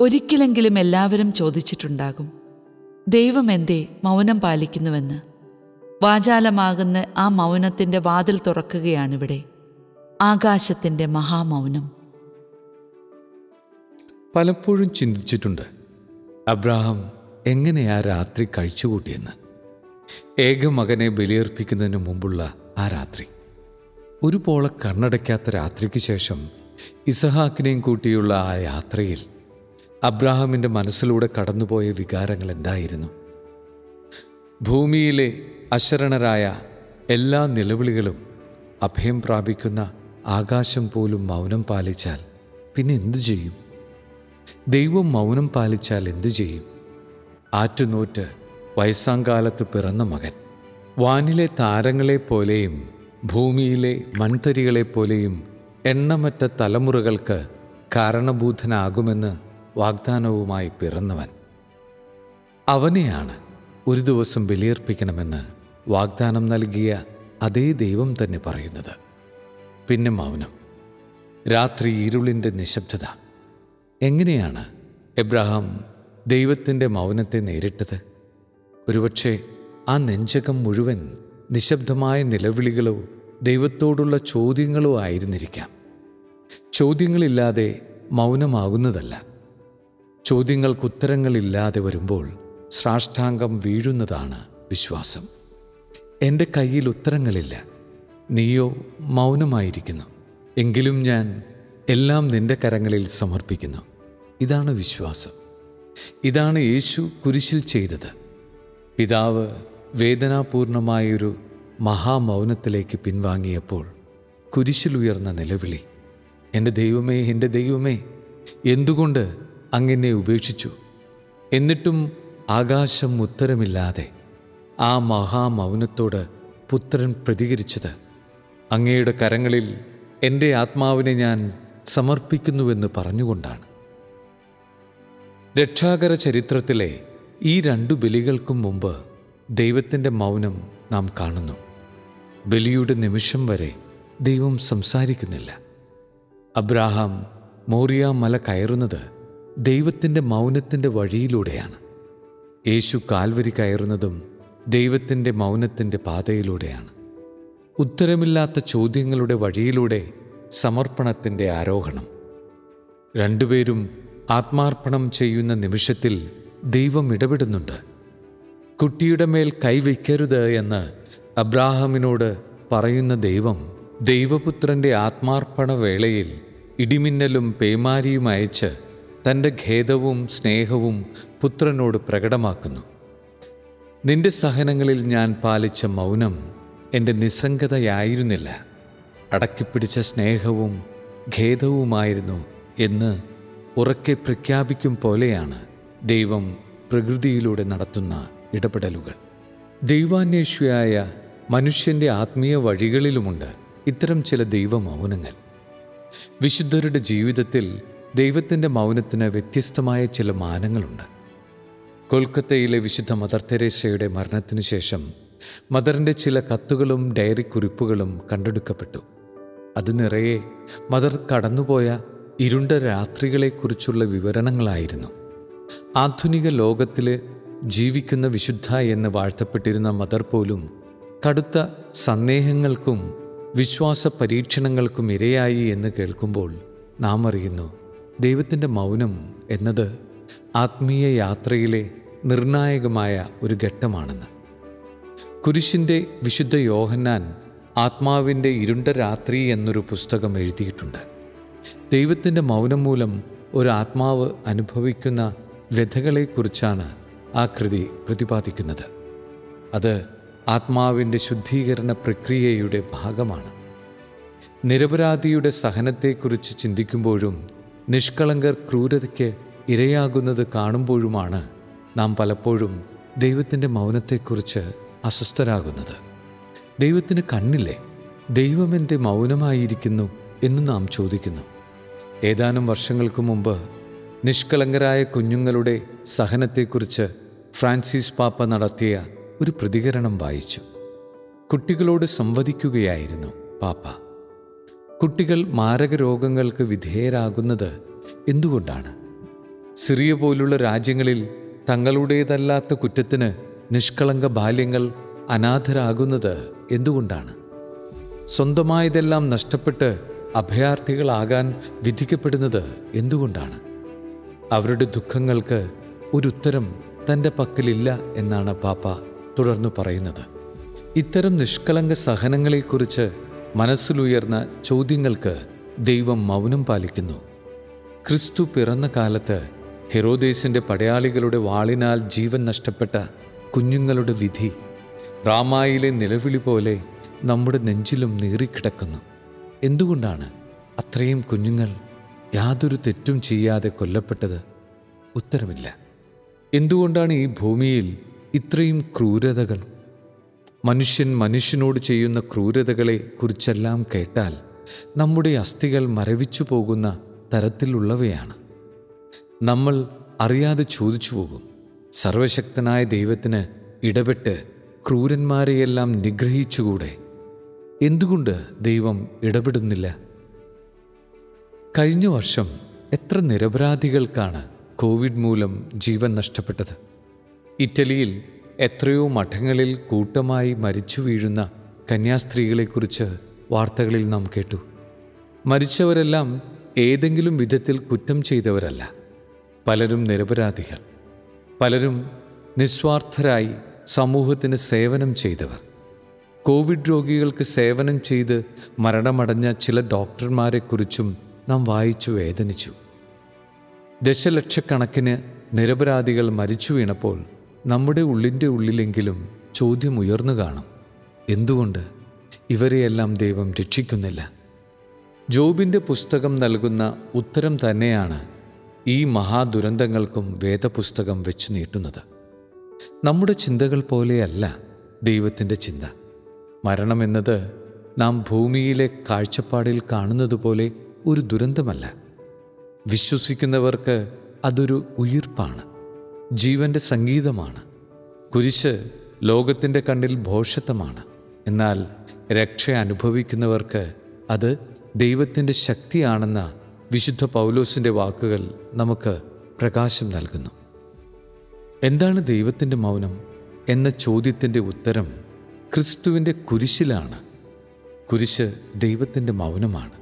ഒരിക്കലെങ്കിലും എല്ലാവരും ചോദിച്ചിട്ടുണ്ടാകും ദൈവം എന്തേ മൗനം പാലിക്കുന്നുവെന്ന്? വാചാലമാകുന്ന ആ മൗനത്തിന്റെ വാതിൽ തുറക്കുകയാണിവിടെ ആകാശത്തിന്റെ മഹാമൗനം. പലപ്പോഴും ചിന്തിച്ചിട്ടുണ്ട് അബ്രാഹാം എങ്ങനെയാ രാത്രി കഴിച്ചുകൂട്ടിയെന്ന്? ഏക മകനെ ബലിയർപ്പിക്കുന്നതിന് മുമ്പുള്ള ആ രാത്രി. ഒരു പോള കണ്ണടയ്ക്കാത്ത രാത്രിക്ക് ശേഷം ഇസഹാക്കിനെയും കൂട്ടിയുള്ള ആ യാത്രയിൽ അബ്രാഹാമിന്റെ മനസ്സിലൂടെ കടന്നുപോയ വികാരങ്ങൾ എന്തായിരുന്നു? ഭൂമിയിലെ അശരണരായ എല്ലാ നിലവിളികളും അഭയം പ്രാപിക്കുന്ന ആകാശം പോലും മൗനം പാലിച്ചാൽ പിന്നെ എന്തു ചെയ്യും? ദൈവം മൗനം പാലിച്ചാൽ എന്തു ചെയ്യും? ആറ്റുനോറ്റ് വയസ്സാങ്കാലത്ത് പിറന്ന മകൻ. വാനിലെ താരങ്ങളെപ്പോലെയും ഭൂമിയിലെ മൺതരികളെപ്പോലെയും എണ്ണമറ്റ തലമുറകൾക്ക് കാരണഭൂതനാകുമെന്ന് വാഗ്ദാനവുമായി പിറന്നവൻ. അവനെയാണ് ഒരു ദിവസം ബലിയർപ്പിക്കണമെന്ന് വാഗ്ദാനം നൽകിയ അതേ ദൈവം തന്നെ പറയുന്നത്. പിന്നെ മൗനം. രാത്രി ഇരുളിന്റെ നിശബ്ദത. എങ്ങനെയാണ് എബ്രഹാം ദൈവത്തിന്റെ മൗനത്തെ നേരിട്ടത്? ഒരുപക്ഷെ ആ നെഞ്ചകം മുഴുവൻ നിശബ്ദമായ നിലവിളികളോ ദൈവത്തോടുള്ള ചോദ്യങ്ങളോ ആയിരുന്നിരിക്കാം. ചോദ്യങ്ങളില്ലാതെ മൗനമാകുന്നതല്ല. ചോദ്യങ്ങൾക്ക് ഉത്തരങ്ങളില്ലാതെ വരുമ്പോൾ ശ്രാഷ്ടാംഗം വീഴുന്നതാണ് വിശ്വാസം. എന്റെ കയ്യിൽ ഉത്തരങ്ങളില്ല. നീയോ മൗനമായിരിക്കുന്നു. എങ്കിലും ഞാൻ എല്ലാം നിന്റെ കരങ്ങളിൽ സമർപ്പിക്കുന്നു. ഇതാണ് വിശ്വാസം. ഇതാണ് യേശു കുരിശിൽ ചെയ്തത്. പിതാവ് വേദനാപൂർണമായൊരു മഹാമൗനത്തിലേക്ക് പിൻവാങ്ങിയപ്പോൾ കുരിശിലുയർന്ന നിലവിളി. എന്റെ ദൈവമേ എന്റെ ദൈവമേ എന്തുകൊണ്ട് അങ്ങനെ ഉപേക്ഷിച്ചു. എന്നിട്ടും ആകാശം ഉത്തരമില്ലാതെ ആ മഹാമൗനത്തോട് പുത്രൻ പ്രതികരിച്ചത് അങ്ങയുടെ കരങ്ങളിൽ എന്റെ ആത്മാവിനെ ഞാൻ സമർപ്പിക്കുന്നുവെന്ന് പറഞ്ഞുകൊണ്ടാണ്. രക്ഷാകര ചരിത്രത്തിലെ ഈ രണ്ടു ബലികൾക്കും മുമ്പ് ദൈവത്തിന്റെ മൗനം നാം കാണുന്നു. ബലിയുടെ നിമിഷം വരെ ദൈവം സംസാരിക്കുന്നില്ല. അബ്രാഹാം മോറിയ മല കയറുന്നത് ദൈവത്തിന്റെ മൗനത്തിന്റെ വഴിയിലൂടെയാണ്. യേശു കാൽവരി കയറുന്നതും ദൈവത്തിന്റെ മൗനത്തിന്റെ പാതയിലൂടെയാണ്. ഉത്തരമില്ലാത്ത ചോദ്യങ്ങളുടെ വഴിയിലൂടെ സമർപ്പണത്തിന്റെ ആരോഹണം. രണ്ടുപേരും ആത്മാർപ്പണം ചെയ്യുന്ന നിമിഷത്തിൽ ദൈവം ഇടപെടുന്നുണ്ട്. കുട്ടിയുടെ മേൽ കൈവയ്ക്കരുത് എന്ന് അബ്രാഹമിനോട് പറയുന്ന ദൈവം ദൈവപുത്രന്റെ ആത്മാർപ്പണ വേളയിൽ ഇടിമിന്നലും പേമാരിയും അയച്ച് തന്റെ ഖേദവും സ്നേഹവും പുത്രനോട് പ്രകടമാക്കുന്നു. നിന്റെ സഹനങ്ങളിൽ ഞാൻ പാലിച്ച മൗനം എന്റെ നിസ്സംഗതയായിരുന്നില്ല. അടക്കിപ്പിടിച്ച സ്നേഹവും ഖേദവുമായിരുന്നു എന്ന് ഉറക്കെ പ്രഖ്യാപിക്കും പോലെയാണ് ദൈവം പ്രകൃതിയിലൂടെ നടത്തുന്ന ഇടപെടലുകൾ. ദൈവാന്വേഷിയായ മനുഷ്യന്റെ ആത്മീയ വഴികളിലുമുണ്ട് ഇത്തരം ചില ദൈവമൗനങ്ങൾ. വിശുദ്ധരുടെ ജീവിതത്തിൽ ദൈവത്തിന്റെ മൗനത്തിന് വ്യത്യസ്തമായ ചില മാനങ്ങളുണ്ട്. കൊൽക്കത്തയിലെ വിശുദ്ധ മദർ തെരേസയുടെ മരണത്തിന് ശേഷം മദറിന്റെ ചില കത്തുകളും ഡയറി കുറിപ്പുകളും കണ്ടെടുക്കപ്പെട്ടു. അത് നിറയെ മദർ കടന്നുപോയ ഇരുണ്ട രാത്രികളെക്കുറിച്ചുള്ള വിവരണങ്ങളായിരുന്നു. ആധുനിക ലോകത്തിൽ ജീവിക്കുന്ന വിശുദ്ധ എന്ന് വാഴ്ത്തപ്പെട്ടിരുന്ന മദർ പോലും കടുത്ത സന്ദേഹങ്ങൾക്കും വിശ്വാസ പരീക്ഷണങ്ങൾക്കും ഇരയായി എന്ന് കേൾക്കുമ്പോൾ നാം അറിയുന്നു ദൈവത്തിന്റെ മൗനം എന്നത് ആത്മീയ യാത്രയിലെ നിർണായകമായ ഒരു ഘട്ടമാണെന്ന്. കുരിശിന്റെ വിശുദ്ധ യോഹന്നാൻ ആത്മാവിന്റെ ഇരുണ്ട രാത്രി എന്നൊരു പുസ്തകം എഴുതിയിട്ടുണ്ട്. ദൈവത്തിന്റെ മൗനം മൂലം ഒരു ആത്മാവ് അനുഭവിക്കുന്ന വ്യഥകളെക്കുറിച്ചാണ് ആ കൃതി പ്രതിപാദിക്കുന്നത്. അത് ആത്മാവിന്റെ ശുദ്ധീകരണ പ്രക്രിയയുടെ ഭാഗമാണ്. നിരപരാധിയുടെ സഹനത്തെക്കുറിച്ച് ചിന്തിക്കുമ്പോഴും നിഷ്കളങ്കർ ക്രൂരതയ്ക്ക് ഇരയാകുന്നത് കാണുമ്പോഴുമാണ് നാം പലപ്പോഴും ദൈവത്തിന്റെ മൗനത്തെക്കുറിച്ച് അസ്വസ്ഥരാകുന്നത്. ദൈവത്തിന് കണ്ണില്ലേ? ദൈവമെന്തേ മൗനമായിരിക്കുന്നു എന്ന് നാം ചോദിക്കുന്നു. ഏതാനും വർഷങ്ങൾക്ക് മുമ്പ് നിഷ്കളങ്കരായ കുഞ്ഞുങ്ങളുടെ സഹനത്തെക്കുറിച്ച് ഫ്രാൻസിസ് പാപ്പ നടത്തിയ ഒരു പ്രതികരണം വായിച്ചു. കുട്ടികളോട് സംവദിക്കുകയായിരുന്നു പാപ്പ. കുട്ടികൾ മാരക രോഗങ്ങൾക്ക് വിധേയരാകുന്നത് എന്തുകൊണ്ടാണ്? സിറിയ പോലുള്ള രാജ്യങ്ങളിൽ തങ്ങളുടേതല്ലാത്ത കുറ്റത്തിന് നിഷ്കളങ്ക ബാല്യങ്ങൾ അനാഥരാകുന്നത് എന്തുകൊണ്ടാണ്? സ്വന്തമായതെല്ലാം നഷ്ടപ്പെട്ട് അഭയാർത്ഥികളാകാൻ വിധിക്കപ്പെടുന്നത് എന്തുകൊണ്ടാണ്? അവരുടെ ദുഃഖങ്ങൾക്ക് ഒരു ഉത്തരം തന്റെ പക്കലില്ല എന്നാണ് പാപ്പ തുടർന്നു പറയുന്നത്. ഇത്തരം നിഷ്കളങ്ക സഹനങ്ങളെക്കുറിച്ച് മനസ്സിലുയർന്ന ചോദ്യങ്ങൾക്ക് ദൈവം മൗനം പാലിക്കുന്നു. ക്രിസ്തു പിറന്ന കാലത്ത് ഹെറോദേസിന്റെ പടയാളികളുടെ വാളിനാൽ ജീവൻ നഷ്ടപ്പെട്ട കുഞ്ഞുങ്ങളുടെ വിധി റാമായിലെ നിലവിളി പോലെ നമ്മുടെ നെഞ്ചിലും നീറിക്കിടക്കുന്നു. എന്തുകൊണ്ടാണ് അത്രയും കുഞ്ഞുങ്ങൾ യാതൊരു തെറ്റും ചെയ്യാതെ കൊല്ലപ്പെട്ടത്? ഉത്തരമില്ല. എന്തുകൊണ്ടാണ് ഈ ഭൂമിയിൽ ഇത്രയും ക്രൂരതകൾ? മനുഷ്യൻ മനുഷ്യനോട് ചെയ്യുന്ന ക്രൂരതകളെ കുറിച്ചെല്ലാം കേട്ടാൽ നമ്മുടെ അസ്ഥികൾ മരവിച്ചു പോകുന്ന തരത്തിലുള്ളവയാണ്. നമ്മൾ അറിയാതെ ചോദിച്ചു പോകും. സർവശക്തനായ ദൈവത്തിന് ഇടപെട്ട് ക്രൂരന്മാരെയെല്ലാം നിഗ്രഹിച്ചുകൂടെ? എന്തുകൊണ്ട് ദൈവം ഇടപെടുന്നില്ല? കഴിഞ്ഞ വർഷം എത്ര നിരപരാധികൾക്കാണ് കോവിഡ് മൂലം ജീവൻ നഷ്ടപ്പെട്ടത്? ഇറ്റലിയിൽ എത്രയോ മഠങ്ങളിൽ കൂട്ടമായി മരിച്ചു വീഴുന്ന കന്യാസ്ത്രീകളെക്കുറിച്ച് വാർത്തകളിൽ നാം കേട്ടു. മരിച്ചവരെല്ലാം ഏതെങ്കിലും വിധത്തിൽ കുറ്റം ചെയ്തവരല്ല. പലരും നിരപരാധികൾ. പലരും നിസ്വാർത്ഥരായി സമൂഹത്തിന് സേവനം ചെയ്തവർ. കോവിഡ് രോഗികൾക്ക് സേവനം ചെയ്ത് മരണമടഞ്ഞ ചില ഡോക്ടർമാരെക്കുറിച്ചും നാം വായിച്ചു വേദനിച്ചു. ദശലക്ഷക്കണക്കിന് നിരപരാധികൾ മരിച്ചു വീണപ്പോൾ നമ്മുടെ ഉള്ളിന്റെ ഉള്ളിലെങ്കിലും ചോദ്യം ഉയർന്നു കാണും. എന്തുകൊണ്ട്? ഇവരെയെല്ലാം ദൈവം രക്ഷിക്കുന്നില്ല. ജോബിന്റെ പുസ്തകം നൽകുന്ന ഉത്തരം തന്നെയാണ് ഈ മഹാദുരന്തങ്ങൾക്കും വേദപുസ്തകം വെച്ച് നീട്ടുന്നത്. നമ്മുടെ ചിന്തകൾ പോലെയല്ല ദൈവത്തിന്റെ ചിന്ത. മരണമെന്നത് നാം ഭൂമിയിലെ കാഴ്ചപ്പാടിൽ കാണുന്നത് പോലെ ഒരു ദുരന്തമല്ല. വിശ്വസിക്കുന്നവർക്ക് അതൊരു ഉയിർപ്പാണ്. ജീവന്റെ സംഗീതമാണ്. കുരിശ് ലോകത്തിന്റെ കണ്ണിൽ ഭോഷത്വമാണ് എന്നാൽ രക്ഷ അനുഭവിക്കുന്നവർക്ക് അത് ദൈവത്തിന്റെ ശക്തിയാണെന്ന വിശുദ്ധ പൗലോസിന്റെ വാക്കുകൾ നമുക്ക് പ്രകാശം നൽകുന്നു. എന്താണ് ദൈവത്തിന്റെ മൗനം എന്ന ചോദ്യത്തിന്റെ ഉത്തരം ക്രിസ്തുവിന്റെ കുരിശിലാണ്. കുരിശ് ദൈവത്തിന്റെ മൗനമാണ്.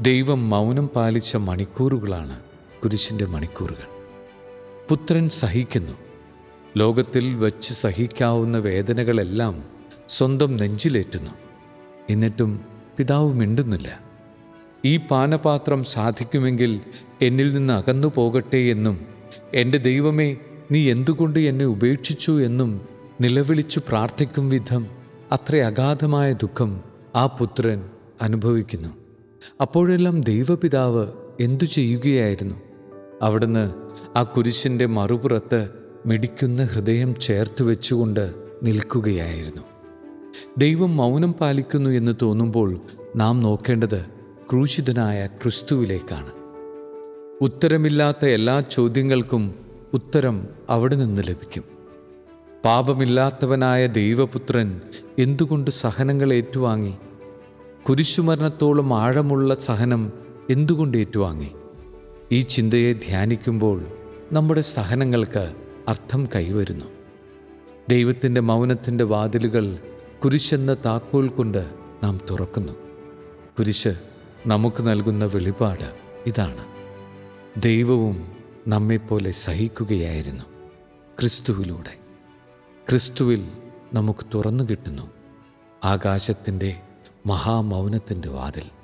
ദൈവം മൗനം പാലിച്ച മണിക്കൂറുകളാണ് കുരിശിന്റെ മണിക്കൂറുകൾ. പുത്രൻ സഹിക്കുന്നു. ലോകത്തിൽ വച്ച് സഹിക്കാവുന്ന വേദനകളെല്ലാം സ്വന്തം നെഞ്ചിലേറ്റുന്നു. എന്നിട്ടും പിതാവ് മിണ്ടുന്നില്ല. ഈ പാനപാത്രം സാധിക്കുമെങ്കിൽ എന്നിൽ നിന്ന് അകന്നു പോകട്ടെ എന്നും എന്റെ ദൈവമേ നീ എന്തുകൊണ്ട് എന്നെ ഉപേക്ഷിച്ചു എന്നും നിലവിളിച്ചു പ്രാർത്ഥിക്കും വിധം അത്ര അഗാധമായ ദുഃഖം ആ പുത്രൻ അനുഭവിക്കുന്നു. അപ്പോഴെല്ലാം ദൈവപിതാവ് എന്തു ചെയ്യുകയായിരുന്നു? അവിടുന്ന് ആ കുരിശിന്റെ മറുപുറത്ത് മിടിക്കുന്ന ഹൃദയം ചേർത്ത് വെച്ചുകൊണ്ട് നിൽക്കുകയായിരുന്നു. ദൈവം മൗനം പാലിക്കുന്നു എന്ന് തോന്നുമ്പോൾ നാം നോക്കേണ്ടത് ക്രൂശിതനായ ക്രിസ്തുവിലേക്കാണ്. ഉത്തരമില്ലാത്ത എല്ലാ ചോദ്യങ്ങൾക്കും ഉത്തരം അവിടെ നിന്ന് ലഭിക്കും. പാപമില്ലാത്തവനായ ദൈവപുത്രൻ എന്തുകൊണ്ട് സഹനങ്ങൾ ഏറ്റുവാങ്ങി? കുരിശുമരണത്തോളം ആഴമുള്ള സഹനം എന്തുകൊണ്ട് ഏറ്റുവാങ്ങി? ഈ ചിന്തയെ ധ്യാനിക്കുമ്പോൾ നമ്മുടെ സഹനങ്ങൾക്ക് അർത്ഥം കൈവരുന്നു. ദൈവത്തിന്റെ മൗനത്തിന്റെ വാതിലുകൾ കുരിശെന്ന താക്കോൽ കൊണ്ട് നാം തുറക്കുന്നു. കുരിശ് നമുക്ക് നൽകുന്ന വെളിപാട് ഇതാണ്. ദൈവവും നമ്മെപ്പോലെ സഹിക്കുകയായിരുന്നു ക്രിസ്തുവിലൂടെ. ക്രിസ്തുവിൽ നമുക്ക് തുറന്നു കിട്ടുന്നു ആകാശത്തിന്റെ മഹാമൗനത്തിന്റെ വാതിൽ.